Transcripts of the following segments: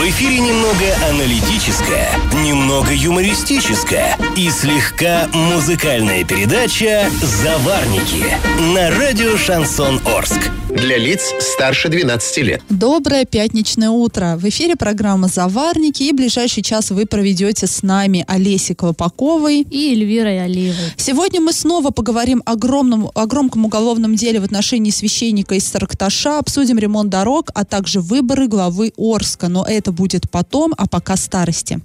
В эфире немного аналитическая, немного юмористическая и слегка музыкальная передача «Заварники» на радио «Шансон Орск». Для лиц старше 12 лет. Доброе пятничное утро. В эфире программа «Заварники» и ближайший час вы проведете с нами Олесей Колпаковой и Эльвирой Алиевой. Сегодня мы снова поговорим о, огромном, о громком уголовном деле в отношении священника из Саркташа, обсудим ремонт дорог, а также выборы главы Орска. Но это будет потом, а пока старости.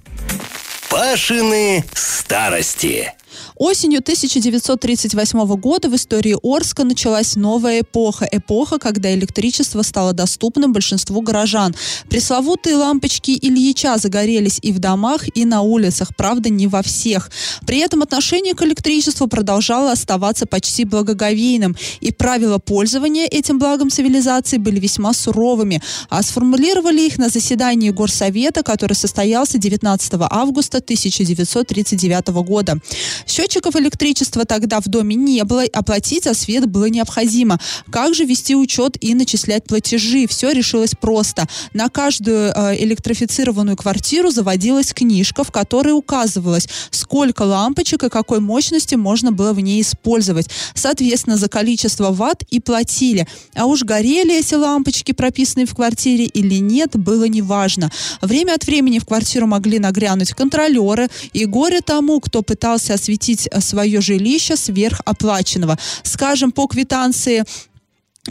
Пашины старости. Осенью 1938 года в истории Орска началась новая эпоха. Эпоха, когда электричество стало доступным большинству горожан. Пресловутые лампочки Ильича загорелись и в домах, и на улицах. Правда, не во всех. При этом отношение к электричеству продолжало оставаться почти благоговейным. И правила пользования этим благом цивилизации были весьма суровыми. А сформулировали их на заседании Горсовета, который состоялся 19 августа 1939 года. Счетчиков электричества тогда в доме не было, оплатить за свет было необходимо. Как же вести учет и начислять платежи? Все решилось просто. На каждую э, электрифицированную квартиру заводилась книжка, в которой указывалось, сколько лампочек и какой мощности можно было в ней использовать. Соответственно, за количество ватт и платили. А уж горели эти лампочки, прописанные в квартире или нет, было неважно. Время от времени в квартиру могли нагрянуть контролеры, и горе тому, кто пытался осветить осветить э, свое жилище сверхоплаченного. Скажем, по квитанции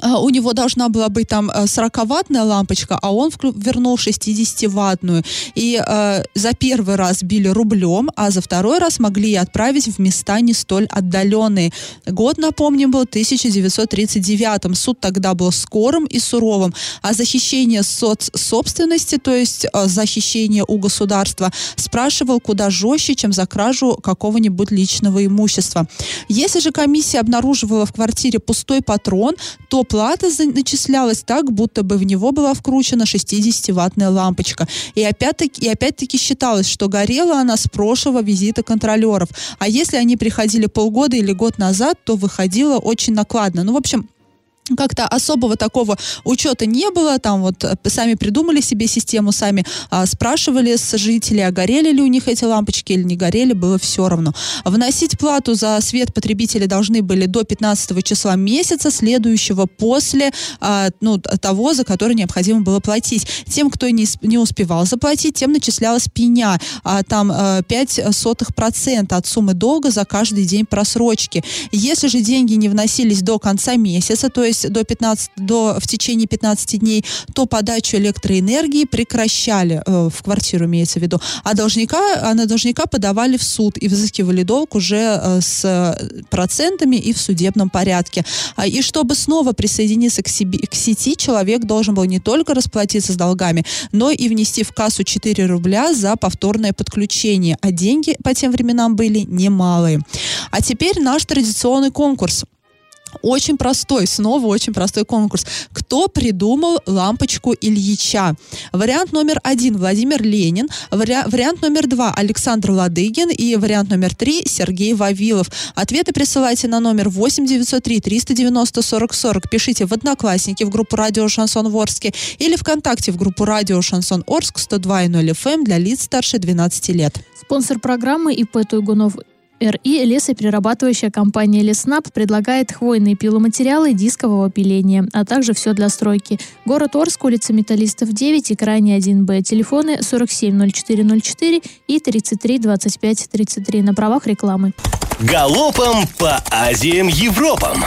у него должна была быть там 40-ваттная э, лампочка, а он вернул 60-ваттную. И э, за первый раз били рублем, а за второй раз могли и отправить в места не столь отдаленные. Год, напомним, был 1939. Суд тогда был скорым и суровым, а защищение соцсобственности, то есть э, защищение у государства, спрашивал куда жестче, чем за кражу какого-нибудь личного имущества. Если же комиссия обнаруживала в квартире пустой патрон, то плата начислялась так, будто бы в него была вкручена 60-ваттная лампочка. И опять-таки, и опять-таки считалось, что горела она с прошлого визита контролеров. А если они приходили полгода или год назад, то выходило очень накладно. Ну, в общем, как-то особого такого учета не было, там вот э, сами придумали себе систему, сами а, спрашивали с жителей, а горели ли у них эти лампочки или не горели, было все равно. Вносить плату за свет потребители должны были до 15 числа месяца, следующего после а, ну, того, за который необходимо было платить. Тем, кто не, не успевал заплатить, тем начислялась пеня, а, там а, 5 сотых процента от суммы долга за каждый день просрочки. Если же деньги не вносились до конца месяца, то есть есть до 15, до, в течение 15 дней, то подачу электроэнергии прекращали, э, в квартиру имеется в виду, а должника, а на должника подавали в суд и взыскивали долг уже э, с процентами и в судебном порядке. А, и чтобы снова присоединиться к, себе, к сети, человек должен был не только расплатиться с долгами, но и внести в кассу 4 рубля за повторное подключение, а деньги по тем временам были немалые. А теперь наш традиционный конкурс. Очень простой, снова очень простой конкурс. Кто придумал лампочку Ильича? Вариант номер один Владимир Ленин, вари... вариант номер два Александр Ладыгин и вариант номер три Сергей Вавилов. Ответы присылайте на номер 8 903 390 40 40. Пишите в Одноклассники в группу Радио Шансон Ворске или ВКонтакте в группу Радио Шансон Орск 102.0 FM эм для лиц старше 12 лет. Спонсор программы ИП Туйгунов РИ лесоперерабатывающая компания «Леснаб» предлагает хвойные пиломатериалы дискового пиления, а также все для стройки. Город Орск, улица Металлистов 9 и крайне 1Б. Телефоны 470404 и 332533 на правах рекламы. Галопом по Азиям Европам!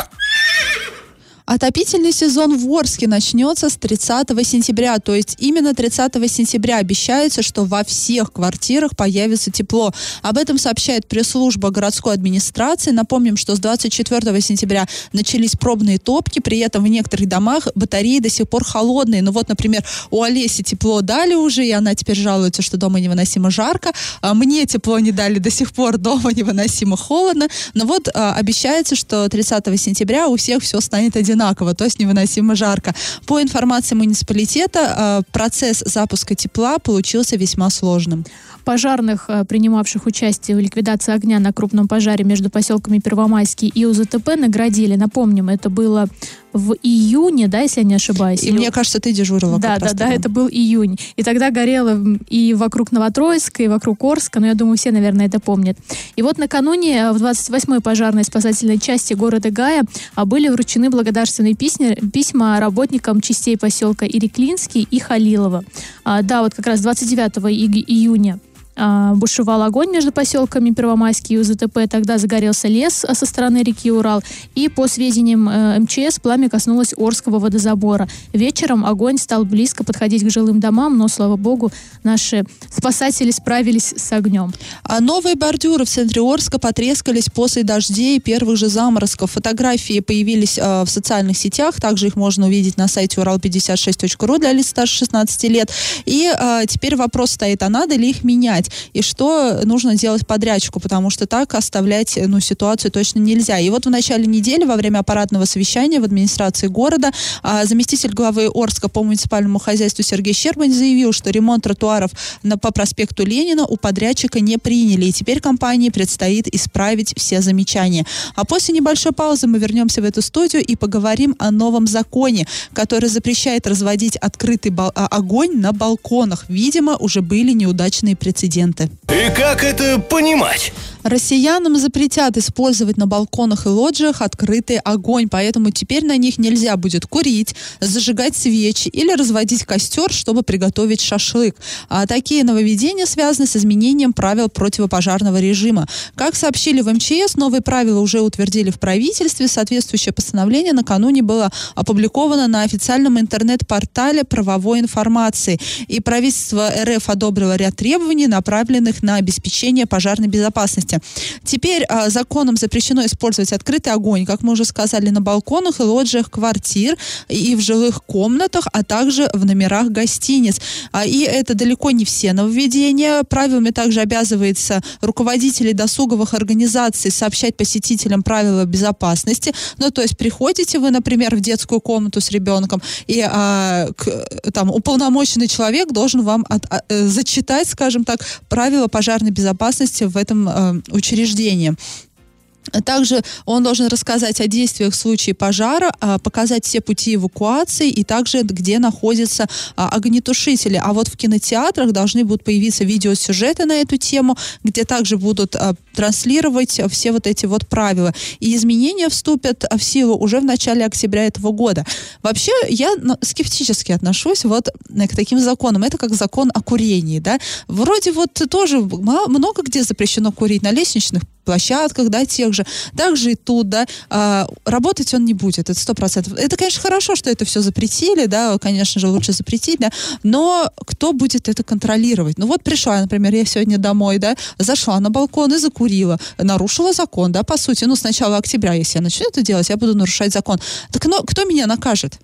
Отопительный сезон в Орске начнется с 30 сентября, то есть именно 30 сентября обещается, что во всех квартирах появится тепло. Об этом сообщает пресс-служба городской администрации. Напомним, что с 24 сентября начались пробные топки, при этом в некоторых домах батареи до сих пор холодные. Ну вот, например, у Олеси тепло дали уже, и она теперь жалуется, что дома невыносимо жарко. А мне тепло не дали до сих пор, дома невыносимо холодно. Но вот а, обещается, что 30 сентября у всех все станет одинаково одинаково, то есть невыносимо жарко. По информации муниципалитета, э, процесс запуска тепла получился весьма сложным. Пожарных, э, принимавших участие в ликвидации огня на крупном пожаре между поселками Первомайский и УЗТП, наградили. Напомним, это было в июне, да, если я не ошибаюсь. И мне кажется, ты дежурила Да, да, да, тогда. это был июнь. И тогда горело и вокруг Новотроицка, и вокруг Орска, но я думаю, все, наверное, это помнят. И вот накануне э, в 28-й пожарной спасательной части города Гая а, были вручены благодарственные письма, письма работникам частей поселка Иреклинский и Халилова. А, да, вот как раз 29 иг- июня бушевал огонь между поселками Первомайский и УЗТП. Тогда загорелся лес а, со стороны реки Урал. И по сведениям э, МЧС, пламя коснулось Орского водозабора. Вечером огонь стал близко подходить к жилым домам, но, слава богу, наши спасатели справились с огнем. А новые бордюры в центре Орска потрескались после дождей и первых же заморозков. Фотографии появились э, в социальных сетях, также их можно увидеть на сайте урал56.ру для лиц старше 16 лет. И э, теперь вопрос стоит, а надо ли их менять? И что нужно делать подрядчику, потому что так оставлять ну, ситуацию точно нельзя. И вот в начале недели во время аппаратного совещания в администрации города а, заместитель главы Орска по муниципальному хозяйству Сергей Щербань заявил, что ремонт тротуаров на, по проспекту Ленина у подрядчика не приняли. И теперь компании предстоит исправить все замечания. А после небольшой паузы мы вернемся в эту студию и поговорим о новом законе, который запрещает разводить открытый а, огонь на балконах. Видимо, уже были неудачные прецеденты. И как это понимать? Россиянам запретят использовать на балконах и лоджиях открытый огонь, поэтому теперь на них нельзя будет курить, зажигать свечи или разводить костер, чтобы приготовить шашлык. А такие нововведения связаны с изменением правил противопожарного режима. Как сообщили в МЧС, новые правила уже утвердили в правительстве. Соответствующее постановление накануне было опубликовано на официальном интернет-портале правовой информации. И правительство РФ одобрило ряд требований, направленных на обеспечение пожарной безопасности. Теперь а, законом запрещено использовать открытый огонь, как мы уже сказали, на балконах и лоджиях квартир и в жилых комнатах, а также в номерах гостиниц. А, и это далеко не все нововведения. Правилами также обязывается руководителей досуговых организаций сообщать посетителям правила безопасности. Ну, то есть приходите вы, например, в детскую комнату с ребенком, и а, к- там уполномоченный человек должен вам от- а, э, зачитать, скажем так, правила пожарной безопасности в этом э, учреждении. Также он должен рассказать о действиях в случае пожара, а, показать все пути эвакуации и также где находятся а, огнетушители. А вот в кинотеатрах должны будут появиться видеосюжеты на эту тему, где также будут а, транслировать все вот эти вот правила. И изменения вступят в силу уже в начале октября этого года. Вообще, я ну, скептически отношусь вот э, к таким законам. Это как закон о курении, да. Вроде вот тоже много где запрещено курить на лестничных площадках, да, тех же. Также и тут, да, а, работать он не будет, это сто процентов. Это, конечно, хорошо, что это все запретили, да, конечно же, лучше запретить, да, но кто будет это контролировать? Ну вот пришла, например, я сегодня домой, да, зашла на балкон и закурила, нарушила закон, да, по сути, ну, с начала октября, если я начну это делать, я буду нарушать закон. Так ну, кто меня накажет?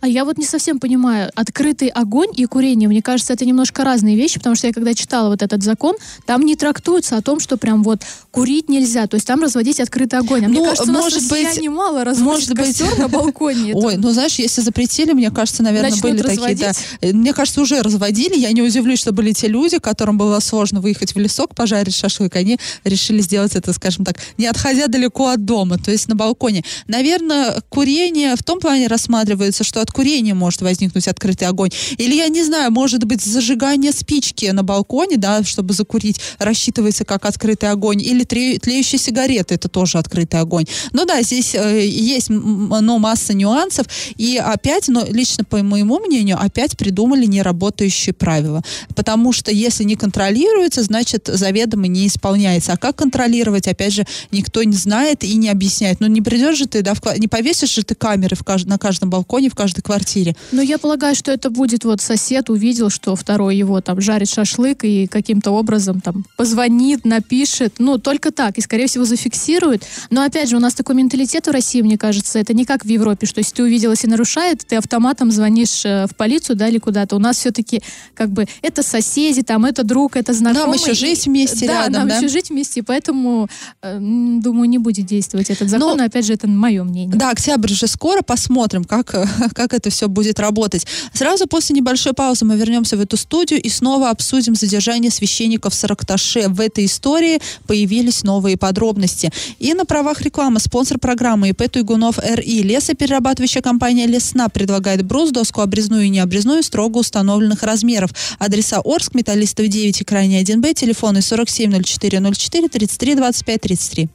А я вот не совсем понимаю, открытый огонь и курение, мне кажется, это немножко разные вещи, потому что я когда читала вот этот закон, там не трактуется о том, что прям вот курить нельзя, то есть там разводить открытый огонь. А мне Ну, кажется, у нас может быть, россияне мало разводят может быть. на балконе. Ой, ну знаешь, если запретили, мне кажется, наверное, Начнут были такие, да. разводить? Э, Мне кажется, уже разводили. Я не удивлюсь, что были те люди, которым было сложно выехать в лесок, пожарить шашлык. Они решили сделать это, скажем так, не отходя далеко от дома, то есть на балконе. Наверное, курение в том плане рассматривается, что от курения может возникнуть открытый огонь. Или, я не знаю, может быть, зажигание спички на балконе, да, чтобы закурить, рассчитывается как открытый огонь. Или тлеющие сигареты, это тоже открытый огонь. Ну да, здесь э, есть ну, масса нюансов. И опять, но лично по моему мнению, опять придумали неработающие правила. Потому что если не контролируется, значит, заведомо не исполняется. А как контролировать, опять же, никто не знает и не объясняет. Ну не придешь же ты, да, в не повесишь же ты камеры в на каждом балконе, в каждой квартире. Ну, я полагаю, что это будет вот сосед увидел, что второй его там жарит шашлык и каким-то образом там позвонит, напишет. Ну, только так. И, скорее всего, зафиксирует. Но, опять же, у нас такой менталитет в России, мне кажется, это не как в Европе, что если ты увидел, если нарушает, ты автоматом звонишь э, в полицию, да, или куда-то. У нас все-таки как бы это соседи, там, это друг, это знакомый. еще И- жить вместе да, рядом, нам да? еще жить вместе, поэтому, э, думаю, не будет действовать этот закон. Ну, но, опять же, это мое мнение. Да, октябрь же скоро, посмотрим, как э, как это все будет работать. Сразу после небольшой паузы мы вернемся в эту студию и снова обсудим задержание священников в Саракташе. В этой истории появились новые подробности. И на правах рекламы спонсор программы ИП Туйгунов РИ лесоперерабатывающая компания Лесна предлагает брус, доску обрезную и необрезную строго установленных размеров. Адреса Орск, Металлистов 9 и Крайний 1Б, телефоны 470404 33 25 33.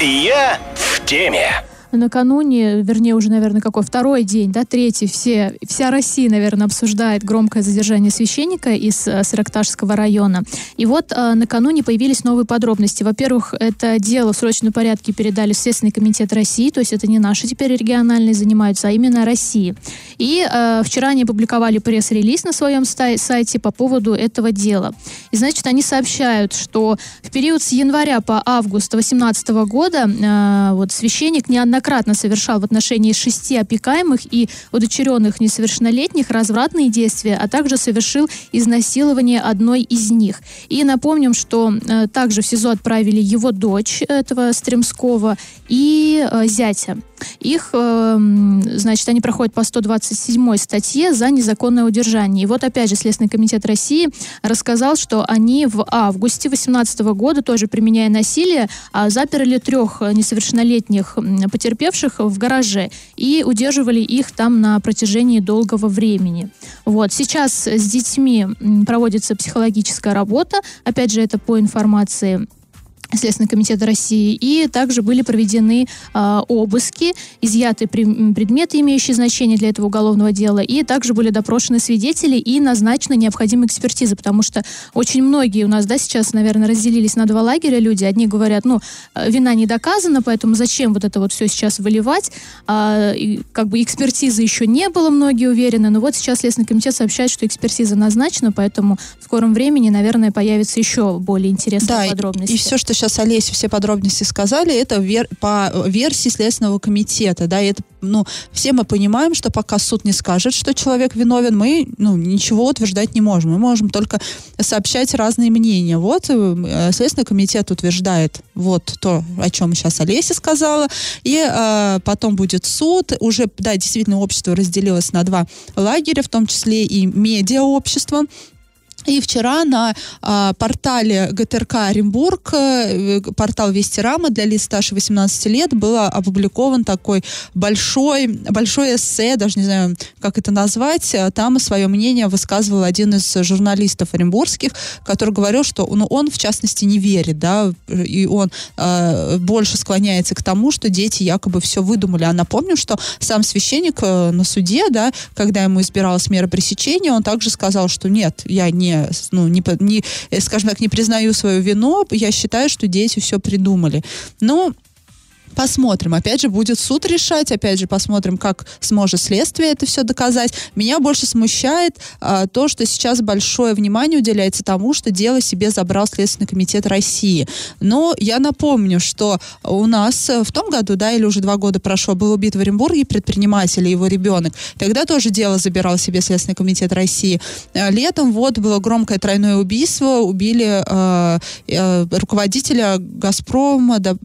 Я в теме накануне, вернее, уже, наверное, какой второй день, да, третий, все, вся Россия, наверное, обсуждает громкое задержание священника из э, Сыракташского района. И вот э, накануне появились новые подробности. Во-первых, это дело в срочном порядке передали в Следственный комитет России, то есть это не наши теперь региональные занимаются, а именно России. И э, вчера они опубликовали пресс-релиз на своем сайте по поводу этого дела. И, значит, они сообщают, что в период с января по август 2018 года э, вот священник неоднократно неоднократно совершал в отношении шести опекаемых и удочеренных несовершеннолетних развратные действия, а также совершил изнасилование одной из них. И напомним, что э, также в СИЗО отправили его дочь этого Стремского и э, зятя. Их, э, значит, они проходят по 127 статье за незаконное удержание. И вот опять же Следственный комитет России рассказал, что они в августе 2018 года, тоже применяя насилие, а, заперли трех несовершеннолетних потерпевших в гараже и удерживали их там на протяжении долгого времени. Вот. Сейчас с детьми проводится психологическая работа. Опять же, это по информации Следственный комитет России. И также были проведены э, обыски, изъяты при, предметы, имеющие значение для этого уголовного дела. И также были допрошены свидетели и назначены необходимые экспертизы. Потому что очень многие у нас, да, сейчас, наверное, разделились на два лагеря люди. Одни говорят, ну, вина не доказана, поэтому зачем вот это вот все сейчас выливать? А, и, как бы экспертизы еще не было, многие уверены. Но вот сейчас Следственный комитет сообщает, что экспертиза назначена, поэтому в скором времени, наверное, появится еще более интересные да, подробности. И, и все, что сейчас Олеся все подробности сказали, это вер, по версии Следственного комитета, да, и это, ну, все мы понимаем, что пока суд не скажет, что человек виновен, мы, ну, ничего утверждать не можем. Мы можем только сообщать разные мнения. Вот э, Следственный комитет утверждает вот то, о чем сейчас Олеся сказала, и э, потом будет суд. Уже, да, действительно, общество разделилось на два лагеря, в том числе и медиаобщество. И вчера на а, портале ГТРК Оренбург, э, портал Вести Рама для лиц старше 18 лет, был опубликован такой большой, большой эссе, даже не знаю, как это назвать. Там свое мнение высказывал один из журналистов оренбургских, который говорил, что ну, он, в частности, не верит, да, и он а, больше склоняется к тому, что дети якобы все выдумали. А напомню, что сам священник э, на суде, да, когда ему избиралась мера пресечения, он также сказал, что нет, я не ну, не, не, э, скажем так, не признаю свою вину, я считаю, что дети все придумали. Но Посмотрим. Опять же, будет суд решать. Опять же, посмотрим, как сможет следствие это все доказать. Меня больше смущает а, то, что сейчас большое внимание уделяется тому, что дело себе забрал Следственный комитет России. Но я напомню, что у нас в том году, да, или уже два года прошло, был убит в Оренбурге предприниматель и его ребенок. Тогда тоже дело забирал себе Следственный комитет России. А, летом вот было громкое тройное убийство. Убили э, э, руководителя «Газпрома», да,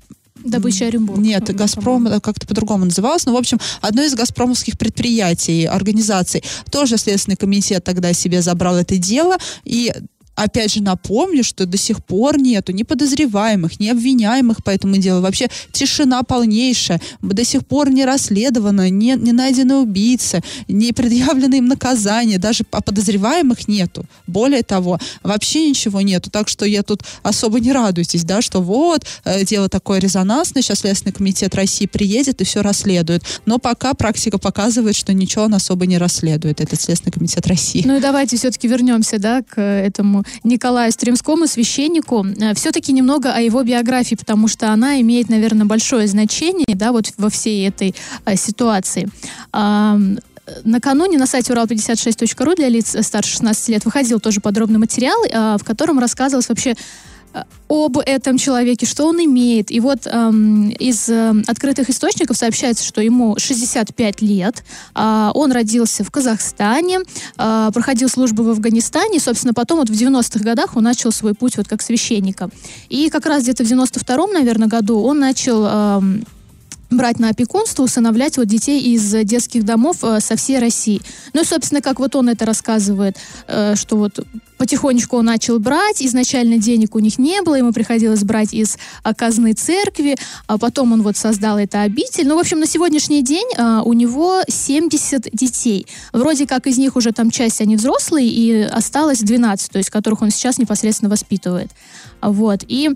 Добыча Оренбург. Нет, «Газпром» как-то по-другому называлось. Но, в общем, одно из газпромовских предприятий, организаций. Тоже Следственный комитет тогда себе забрал это дело. И опять же напомню, что до сих пор нету ни подозреваемых, ни обвиняемых по этому делу. Вообще тишина полнейшая. До сих пор не расследовано, не, не найдены убийцы, не предъявлены им наказания. Даже подозреваемых нету. Более того, вообще ничего нету. Так что я тут особо не радуйтесь, да, что вот, э, дело такое резонансное, сейчас Следственный комитет России приедет и все расследует. Но пока практика показывает, что ничего он особо не расследует, этот Следственный комитет России. Ну и давайте все-таки вернемся, да, к этому Николаю Стремскому, священнику, э, все-таки немного о его биографии, потому что она имеет, наверное, большое значение, да, вот во всей этой а, ситуации. А, накануне на сайте урал56.ру для лиц старше 16 лет выходил тоже подробный материал, в котором рассказывалось вообще Э, об этом человеке, что он имеет. И вот эм, из э, открытых источников сообщается, что ему 65 лет, э, он родился в Казахстане, э, проходил службу в Афганистане, собственно, потом вот в 90-х годах он начал свой путь вот как священника. И как раз где-то в 92-м, наверное, году он начал... Э, брать на опекунство, усыновлять вот детей из детских домов э, со всей России. Ну и, собственно, как вот он это рассказывает, э, что вот потихонечку он начал брать, изначально денег у них не было, ему приходилось брать из казны церкви, а потом он вот создал это обитель. Ну, в общем, на сегодняшний день э, у него 70 детей. Вроде как из них уже там часть, они взрослые, и осталось 12, то есть которых он сейчас непосредственно воспитывает. Вот. И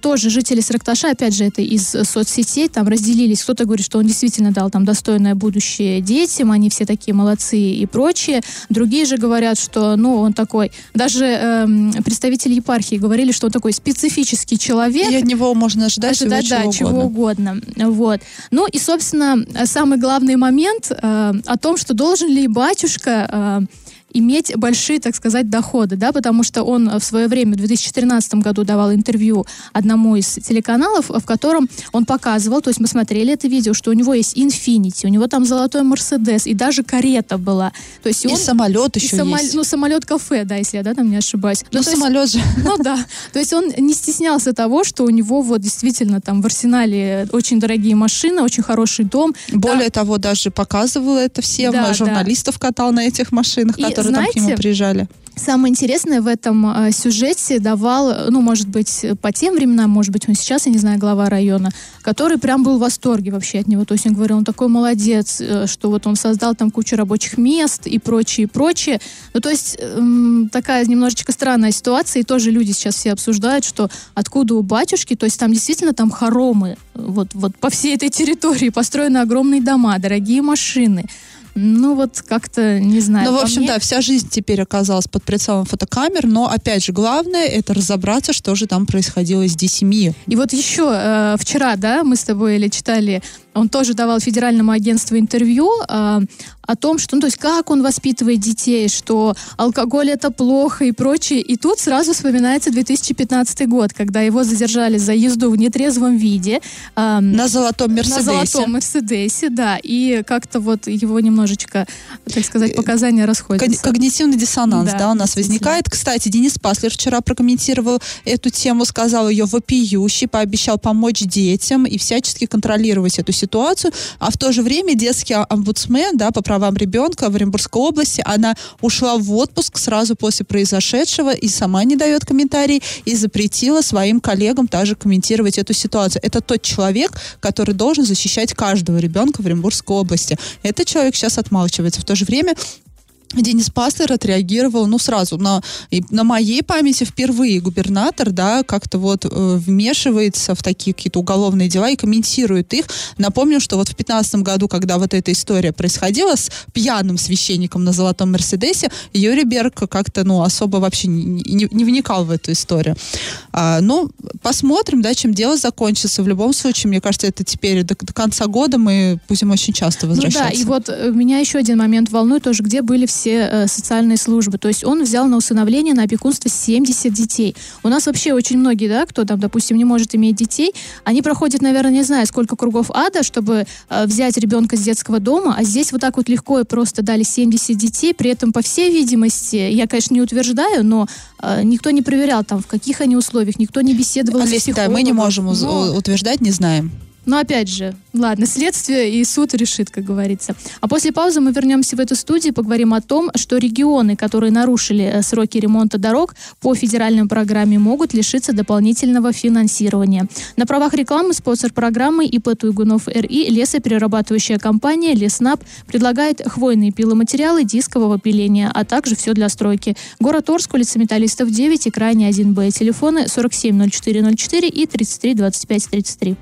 тоже жители Саркташа, опять же, это из соцсетей, там разделились. Кто-то говорит, что он действительно дал там достойное будущее детям, они все такие молодцы и прочее. Другие же говорят, что, ну, он такой... Даже эм, представители епархии говорили, что он такой специфический человек. И от него можно ожидать, ожидать всего, да, чего, чего угодно. Вот. Ну и, собственно, самый главный момент э, о том, что должен ли батюшка... Э, иметь большие, так сказать, доходы, да, потому что он в свое время, в 2013 году давал интервью одному из телеканалов, в котором он показывал, то есть мы смотрели это видео, что у него есть Infinity, у него там золотой Мерседес, и даже карета была. То есть и он, самолет еще и само, есть. Ну, самолет-кафе, да, если я, да, там не ошибаюсь. Ну, ну самолет есть, же. Ну, да. То есть он не стеснялся того, что у него вот действительно там в арсенале очень дорогие машины, очень хороший дом. Более да. того, даже показывал это всем, да, журналистов да. катал на этих машинах, и, которые знаете, там к нему приезжали. Самое интересное в этом э, сюжете давал, ну, может быть, по тем временам, может быть, он сейчас, я не знаю, глава района, который прям был в восторге вообще от него. То есть он говорил, он такой молодец, э, что вот он создал там кучу рабочих мест и прочее, и прочее. Ну, то есть э, такая немножечко странная ситуация, и тоже люди сейчас все обсуждают, что откуда у батюшки, то есть там действительно там хоромы, вот, вот по всей этой территории построены огромные дома, дорогие машины. Ну вот как-то, не знаю. Ну, в общем, мне... да, вся жизнь теперь оказалась под прицелом фотокамер, но, опять же, главное это разобраться, что же там происходило с детьми. И вот еще э, вчера, да, мы с тобой или читали он тоже давал федеральному агентству интервью э, о том, что, ну, то есть, как он воспитывает детей, что алкоголь это плохо и прочее. И тут сразу вспоминается 2015 год, когда его задержали за езду в нетрезвом виде. Э, на золотом Мерседесе. На золотом Мерседесе, да. И как-то вот его немножечко, так сказать, э, показания расходятся. Когнитивный диссонанс, да, да у нас возникает. Кстати, Денис Паслер вчера прокомментировал эту тему, сказал ее вопиющий, пообещал помочь детям и всячески контролировать эту ситуацию ситуацию, а в то же время детский омбудсмен, да, по правам ребенка в Оренбургской области, она ушла в отпуск сразу после произошедшего и сама не дает комментарий и запретила своим коллегам также комментировать эту ситуацию. Это тот человек, который должен защищать каждого ребенка в Оренбургской области. Этот человек сейчас отмалчивается. В то же время Денис Пастер отреагировал, ну, сразу, на, на моей памяти впервые губернатор, да, как-то вот э, вмешивается в такие какие-то уголовные дела и комментирует их. Напомню, что вот в 2015 году, когда вот эта история происходила с пьяным священником на золотом Мерседесе, Юрий Берг как-то, ну, особо вообще не, не, не вникал в эту историю. А, ну, посмотрим, да, чем дело закончится. В любом случае, мне кажется, это теперь до, до конца года мы будем очень часто возвращаться. Ну да, и вот э, меня еще один момент волнует тоже, где были все все э, социальные службы. То есть он взял на усыновление, на опекунство 70 детей. У нас вообще очень многие, да, кто там, допустим, не может иметь детей, они проходят, наверное, не знаю, сколько кругов ада, чтобы э, взять ребенка с детского дома, а здесь вот так вот легко и просто дали 70 детей, при этом, по всей видимости, я, конечно, не утверждаю, но э, никто не проверял там, в каких они условиях, никто не беседовал Олеся, с психологом. Да, мы не можем но... утверждать, не знаем. Но опять же, ладно, следствие и суд решит, как говорится. А после паузы мы вернемся в эту студию и поговорим о том, что регионы, которые нарушили э, сроки ремонта дорог по федеральной программе, могут лишиться дополнительного финансирования. На правах рекламы спонсор программы ИП Туйгунов РИ лесоперерабатывающая компания Леснаб предлагает хвойные пиломатериалы дискового пиления, а также все для стройки. Город Орск, улица Металлистов 9 и крайне 1Б. Телефоны 470404 и 332533.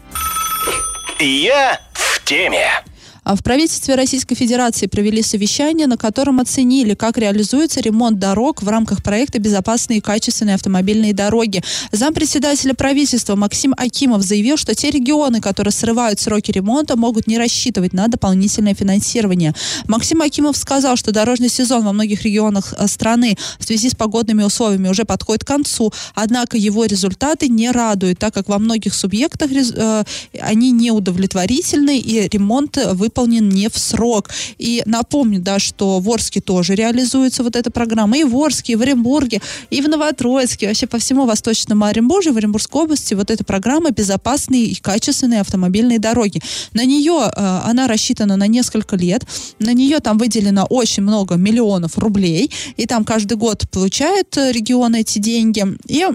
Я в теме. А в правительстве Российской Федерации провели совещание, на котором оценили, как реализуется ремонт дорог в рамках проекта «Безопасные и качественные автомобильные дороги». Зампредседателя правительства Максим Акимов заявил, что те регионы, которые срывают сроки ремонта, могут не рассчитывать на дополнительное финансирование. Максим Акимов сказал, что дорожный сезон во многих регионах э, страны в связи с погодными условиями уже подходит к концу, однако его результаты не радуют, так как во многих субъектах э, они неудовлетворительны и ремонт выполнен выполнен не в срок. И напомню, да, что в Орске тоже реализуется вот эта программа. И в Орске, и в Оренбурге, и в Новотроицке, вообще по всему Восточному Оренбуржью, в Оренбургской области вот эта программа «Безопасные и качественные автомобильные дороги». На нее э, она рассчитана на несколько лет. На нее там выделено очень много миллионов рублей. И там каждый год получают э, регионы эти деньги. И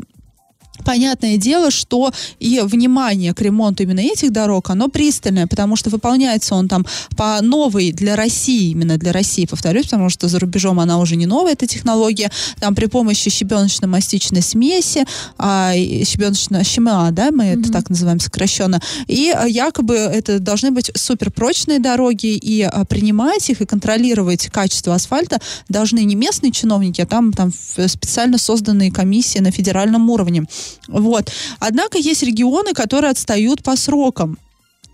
понятное дело, что и внимание к ремонту именно этих дорог, оно пристальное, потому что выполняется он там по новой для России, именно для России, повторюсь, потому что за рубежом она уже не новая, эта технология, там при помощи щебеночно-мастичной смеси, а, щебеночно-щема, да, мы mm-hmm. это так называем сокращенно, и якобы это должны быть суперпрочные дороги, и а, принимать их и контролировать качество асфальта должны не местные чиновники, а там, там специально созданные комиссии на федеральном уровне. Вот. Однако есть регионы, которые отстают по срокам.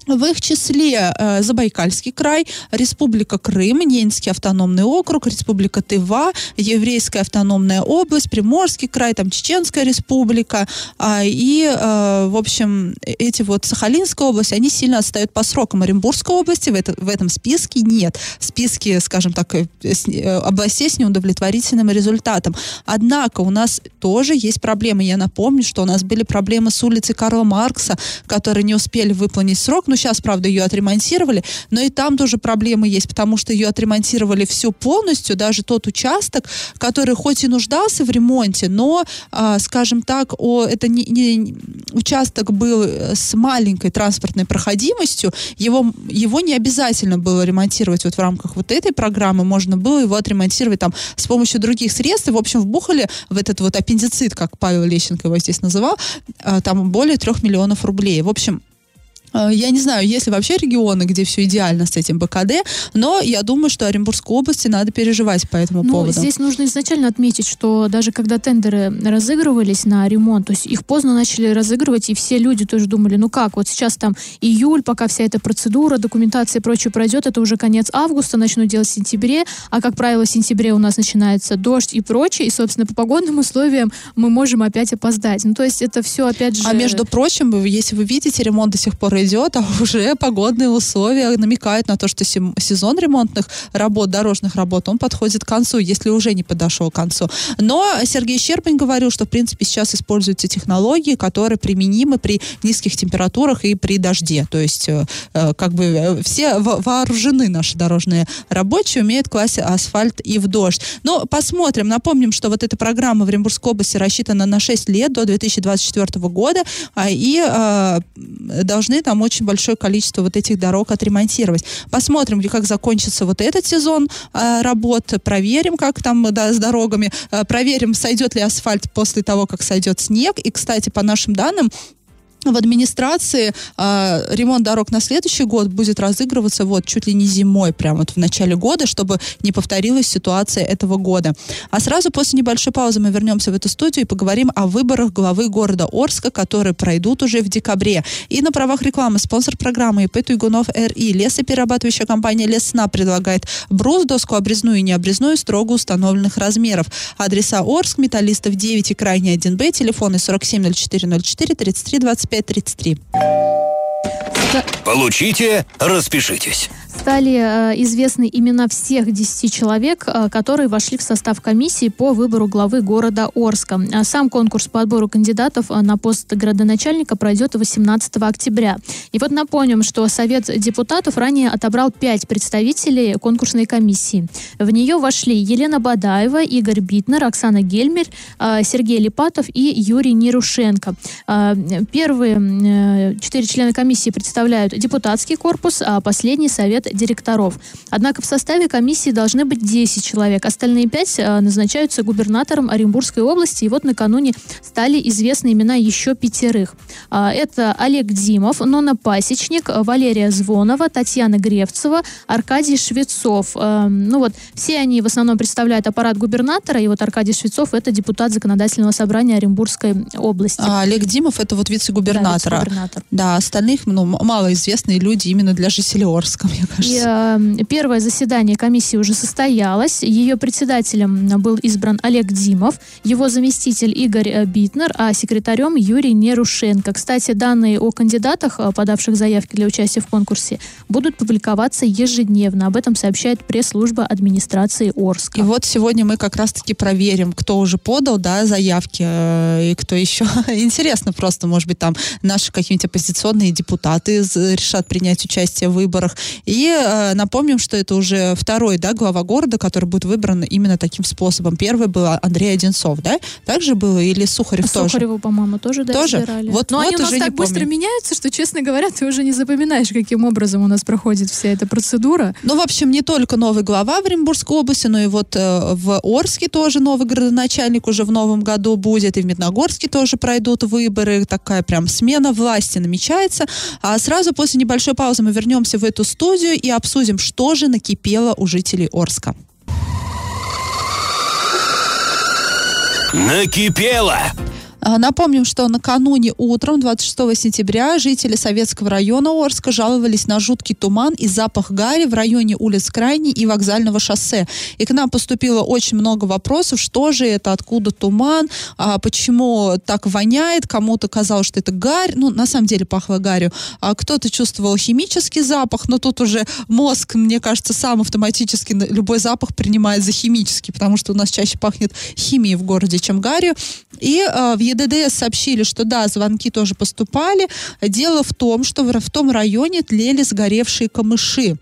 В их числе э, Забайкальский край, Республика Крым, Ненецкий автономный округ, Республика Тыва, Еврейская автономная область, Приморский край, там Чеченская республика. Э, и, э, в общем, эти вот Сахалинская область, они сильно отстают по срокам. Оренбургской области в, это, в этом списке нет. В списке, скажем так, э, э, областей с неудовлетворительным результатом. Однако у нас тоже есть проблемы. Я напомню, что у нас были проблемы с улицей Карла Маркса, которые не успели выполнить срок, ну, сейчас, правда, ее отремонтировали, но и там тоже проблемы есть, потому что ее отремонтировали всю полностью, даже тот участок, который хоть и нуждался в ремонте, но, а, скажем так, о, это не, не участок был с маленькой транспортной проходимостью, его, его не обязательно было ремонтировать вот в рамках вот этой программы, можно было его отремонтировать там с помощью других средств, и, в общем, вбухали в этот вот аппендицит, как Павел Лещенко его здесь называл, а, там более трех миллионов рублей. В общем, Э, я не знаю, есть ли вообще регионы, где все идеально с этим БКД, но я думаю, что Оренбургской области надо переживать по этому ну, поводу. Здесь нужно изначально отметить, что даже когда тендеры разыгрывались на ремонт, то есть их поздно начали разыгрывать, и все люди тоже думали, ну как, вот сейчас там июль, пока вся эта процедура, документация и прочее пройдет, это уже конец августа, начнут делать в сентябре, а, как правило, в сентябре у нас начинается дождь и прочее, и, собственно, по погодным условиям мы можем опять опоздать. Ну, то есть это все, опять же... А между прочим, если вы видите, ремонт до сих пор идет, а уже погодные условия намекают на то, что сезон ремонтных работ, дорожных работ, он подходит к концу, если уже не подошел к концу. Но Сергей Щербань говорил, что, в принципе, сейчас используются технологии, которые применимы при низких температурах и при дожде. То есть, э, э, как бы э, все вооружены наши дорожные рабочие, умеют класть асфальт и в дождь. Но посмотрим. Напомним, что вот эта программа в Оренбургской области рассчитана на 6 лет до 2024 года, а, и должны там очень большое количество вот этих дорог отремонтировать. Посмотрим, как закончится вот этот сезон э, работ, проверим, как там да, с дорогами, э, проверим, сойдет ли асфальт после того, как сойдет снег. И, кстати, по нашим данным, в администрации э, ремонт дорог на следующий год будет разыгрываться вот чуть ли не зимой, прямо вот в начале года, чтобы не повторилась ситуация этого года. А сразу после небольшой паузы мы вернемся в эту студию и поговорим о выборах главы города Орска, которые пройдут уже в декабре. И на правах рекламы спонсор программы ИП Туйгунов РИ лесоперерабатывающая компания Лесна предлагает брус, доску обрезную и необрезную строго установленных размеров. Адреса Орск, Металлистов 9 и крайний 1Б, телефоны 470404 33 25 3533. Получите, распишитесь стали э, известны имена всех 10 человек, э, которые вошли в состав комиссии по выбору главы города Орска. А сам конкурс по отбору кандидатов э, на пост градоначальника пройдет 18 октября. И вот напомним, что Совет депутатов ранее отобрал 5 представителей конкурсной комиссии. В нее вошли Елена Бадаева, Игорь Битнер, Оксана Гельмер, Сергей Липатов и Юрий Нерушенко. Первые четыре члена комиссии представляют депутатский корпус, а последний совет директоров. Однако в составе комиссии должны быть 10 человек. Остальные 5 э, назначаются губернатором Оренбургской области. И вот накануне стали известны имена еще пятерых. А, это Олег Димов, Нона Пасечник, Валерия Звонова, Татьяна Гревцева, Аркадий Швецов. Э, ну вот, все они в основном представляют аппарат губернатора, и вот Аркадий Швецов – это депутат законодательного собрания Оренбургской области. А Олег Димов – это вот вице-губернатор. Да, вице-губернатор. Да, остальных ну, мало, известные люди именно для жителей Орска, мне кажется. И, э, первое заседание комиссии уже состоялось. Ее председателем был избран Олег Димов, его заместитель Игорь э, Битнер, а секретарем Юрий Нерушенко. Кстати, данные о кандидатах, э, подавших заявки для участия в конкурсе, будут публиковаться ежедневно. Об этом сообщает пресс-служба администрации Орска. И вот сегодня мы как раз-таки проверим, кто уже подал да, заявки э, и кто еще. Интересно просто, может быть, там наши какие-нибудь оппозиционные депутаты решат принять участие в выборах. И э, напомним, что это уже второй да, глава города, который будет выбран именно таким способом. Первый был Андрей Одинцов, да? Также было или Сухарев а тоже? Сухареву, по-моему, тоже, да, тоже? избирали. Вот, Но вот они у нас уже так быстро помню. меняются, что, честно говоря, ты уже не запоминаешь, каким образом у нас проходит вся эта процедура. Ну, в общем, не только новый глава в Оренбургской области, но и вот э, в Орске тоже новый городоначальник уже в новом году будет, и в Медногорске тоже пройдут выборы. Такая прям смена власти намечается. А сразу после небольшой паузы мы вернемся в эту студию и обсудим, что же накипело у жителей Орска. Накипело! А, Напомним, что накануне утром, 26 сентября, жители Советского района Орска жаловались на жуткий туман и запах гари в районе улиц Крайней и вокзального шоссе. И к нам поступило очень много вопросов, что же это, откуда туман, а почему так воняет, кому-то казалось, что это гарь, ну, на самом деле пахло гарью, а кто-то чувствовал химический запах, но тут уже мозг, мне кажется, сам автоматически любой запах принимает за химический, потому что у нас чаще пахнет химией в городе, чем гарью. И э, в ЕДДС сообщили, что да, звонки тоже поступали. Дело в том, что в, в том районе тлели сгоревшие камыши.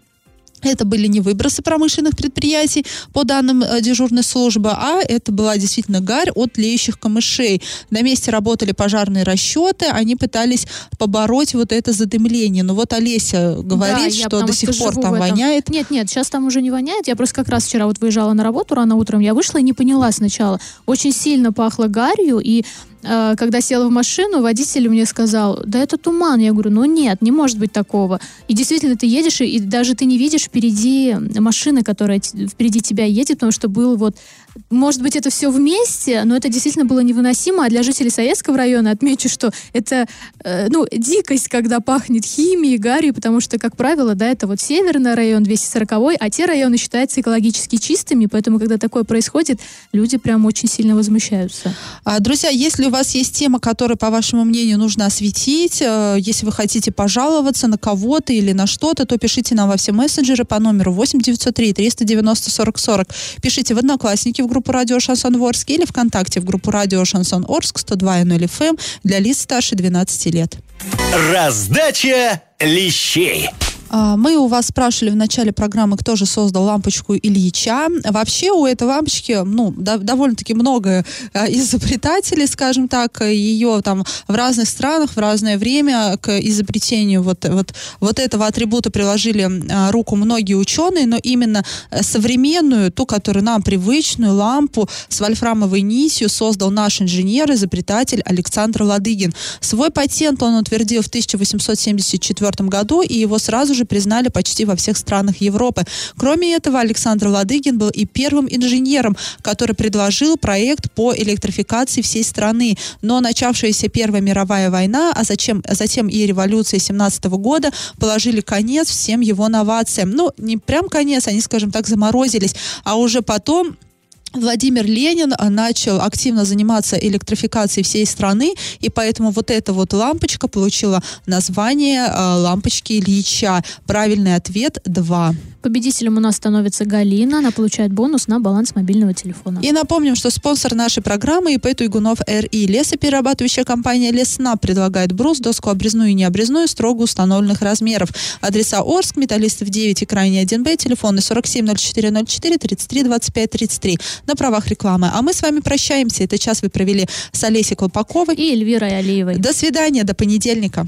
Это были не выбросы промышленных предприятий, по данным э, дежурной службы, а это была действительно гарь от тлеющих камышей. На месте работали пожарные расчеты, они пытались побороть вот это задымление. Но вот Олеся говорит, Да, что до сих пор там воняет. Нет, нет, сейчас там уже не воняет. Я просто как раз вчера вот выезжала на работу рано утром, я вышла и не поняла сначала. Очень сильно пахло гарью, и когда села в машину, водитель мне сказал, да это туман. Я говорю, ну нет, не может быть такого. И действительно, ты едешь, и, даже ты не видишь впереди машины, которая впереди тебя едет, потому что был вот может быть, это все вместе, но это действительно было невыносимо. А для жителей Советского района отмечу, что это, э, ну, дикость, когда пахнет химией, гарью, потому что, как правило, да, это вот северный район, 240 а те районы считаются экологически чистыми, поэтому, когда такое происходит, люди прям очень сильно возмущаются. А, Друзья, если у вас есть тема, которую, по вашему мнению, нужно осветить, э, если вы хотите пожаловаться на кого-то или на что-то, то пишите нам во все мессенджеры по номеру 8 903 390 40 40. Пишите в Одноклассники в группу Радио Шансон Орск или ВКонтакте в группу Радио Шансон Орск 102.0 FM для лиц старше 12 лет. Раздача лещей. А, Мы у вас спрашивали в начале программы, кто же создал лампочку Ильича. Вообще у этой лампочки, ну, да- довольно-таки много а, изобретателей, скажем так. Ее там в разных странах в разное время к изобретению вот, вот, вот этого атрибута приложили а, руку многие ученые, но именно э, современную, ту, которую нам привычную лампу с вольфрамовой нитью создал наш инженер, изобретатель Александр Ладыгин. Свой патент он утвердил в 1874 году, и его сразу же признали почти во всех странах Европы. Кроме этого, Александр Ладыгин был и первым инженером, который предложил проект по электрификации всей страны. Но начавшаяся Первая мировая война, а затем, затем и революция 17 года положили конец всем его новациям. Ну, не прям конец, они, скажем так, заморозились, а уже потом Владимир Ленин а, начал активно заниматься электрификацией всей страны, и поэтому вот эта вот лампочка получила название а, лампочки Ильича. Правильный ответ 2. Победителем у нас становится Галина. Она получает бонус на баланс мобильного телефона. И напомним, что спонсор нашей программы ИП Туйгунов РИ. Лесоперерабатывающая компания Лесна предлагает брус, доску обрезную и необрезную строго установленных размеров. Адреса Орск, Металлистов 9 и Крайний 1Б, телефоны 470404 33 25 33 на правах рекламы. А мы с вами прощаемся. Этот час вы провели с Олесей Колпаковой. И Эльвирой Алиевой. До свидания, до понедельника.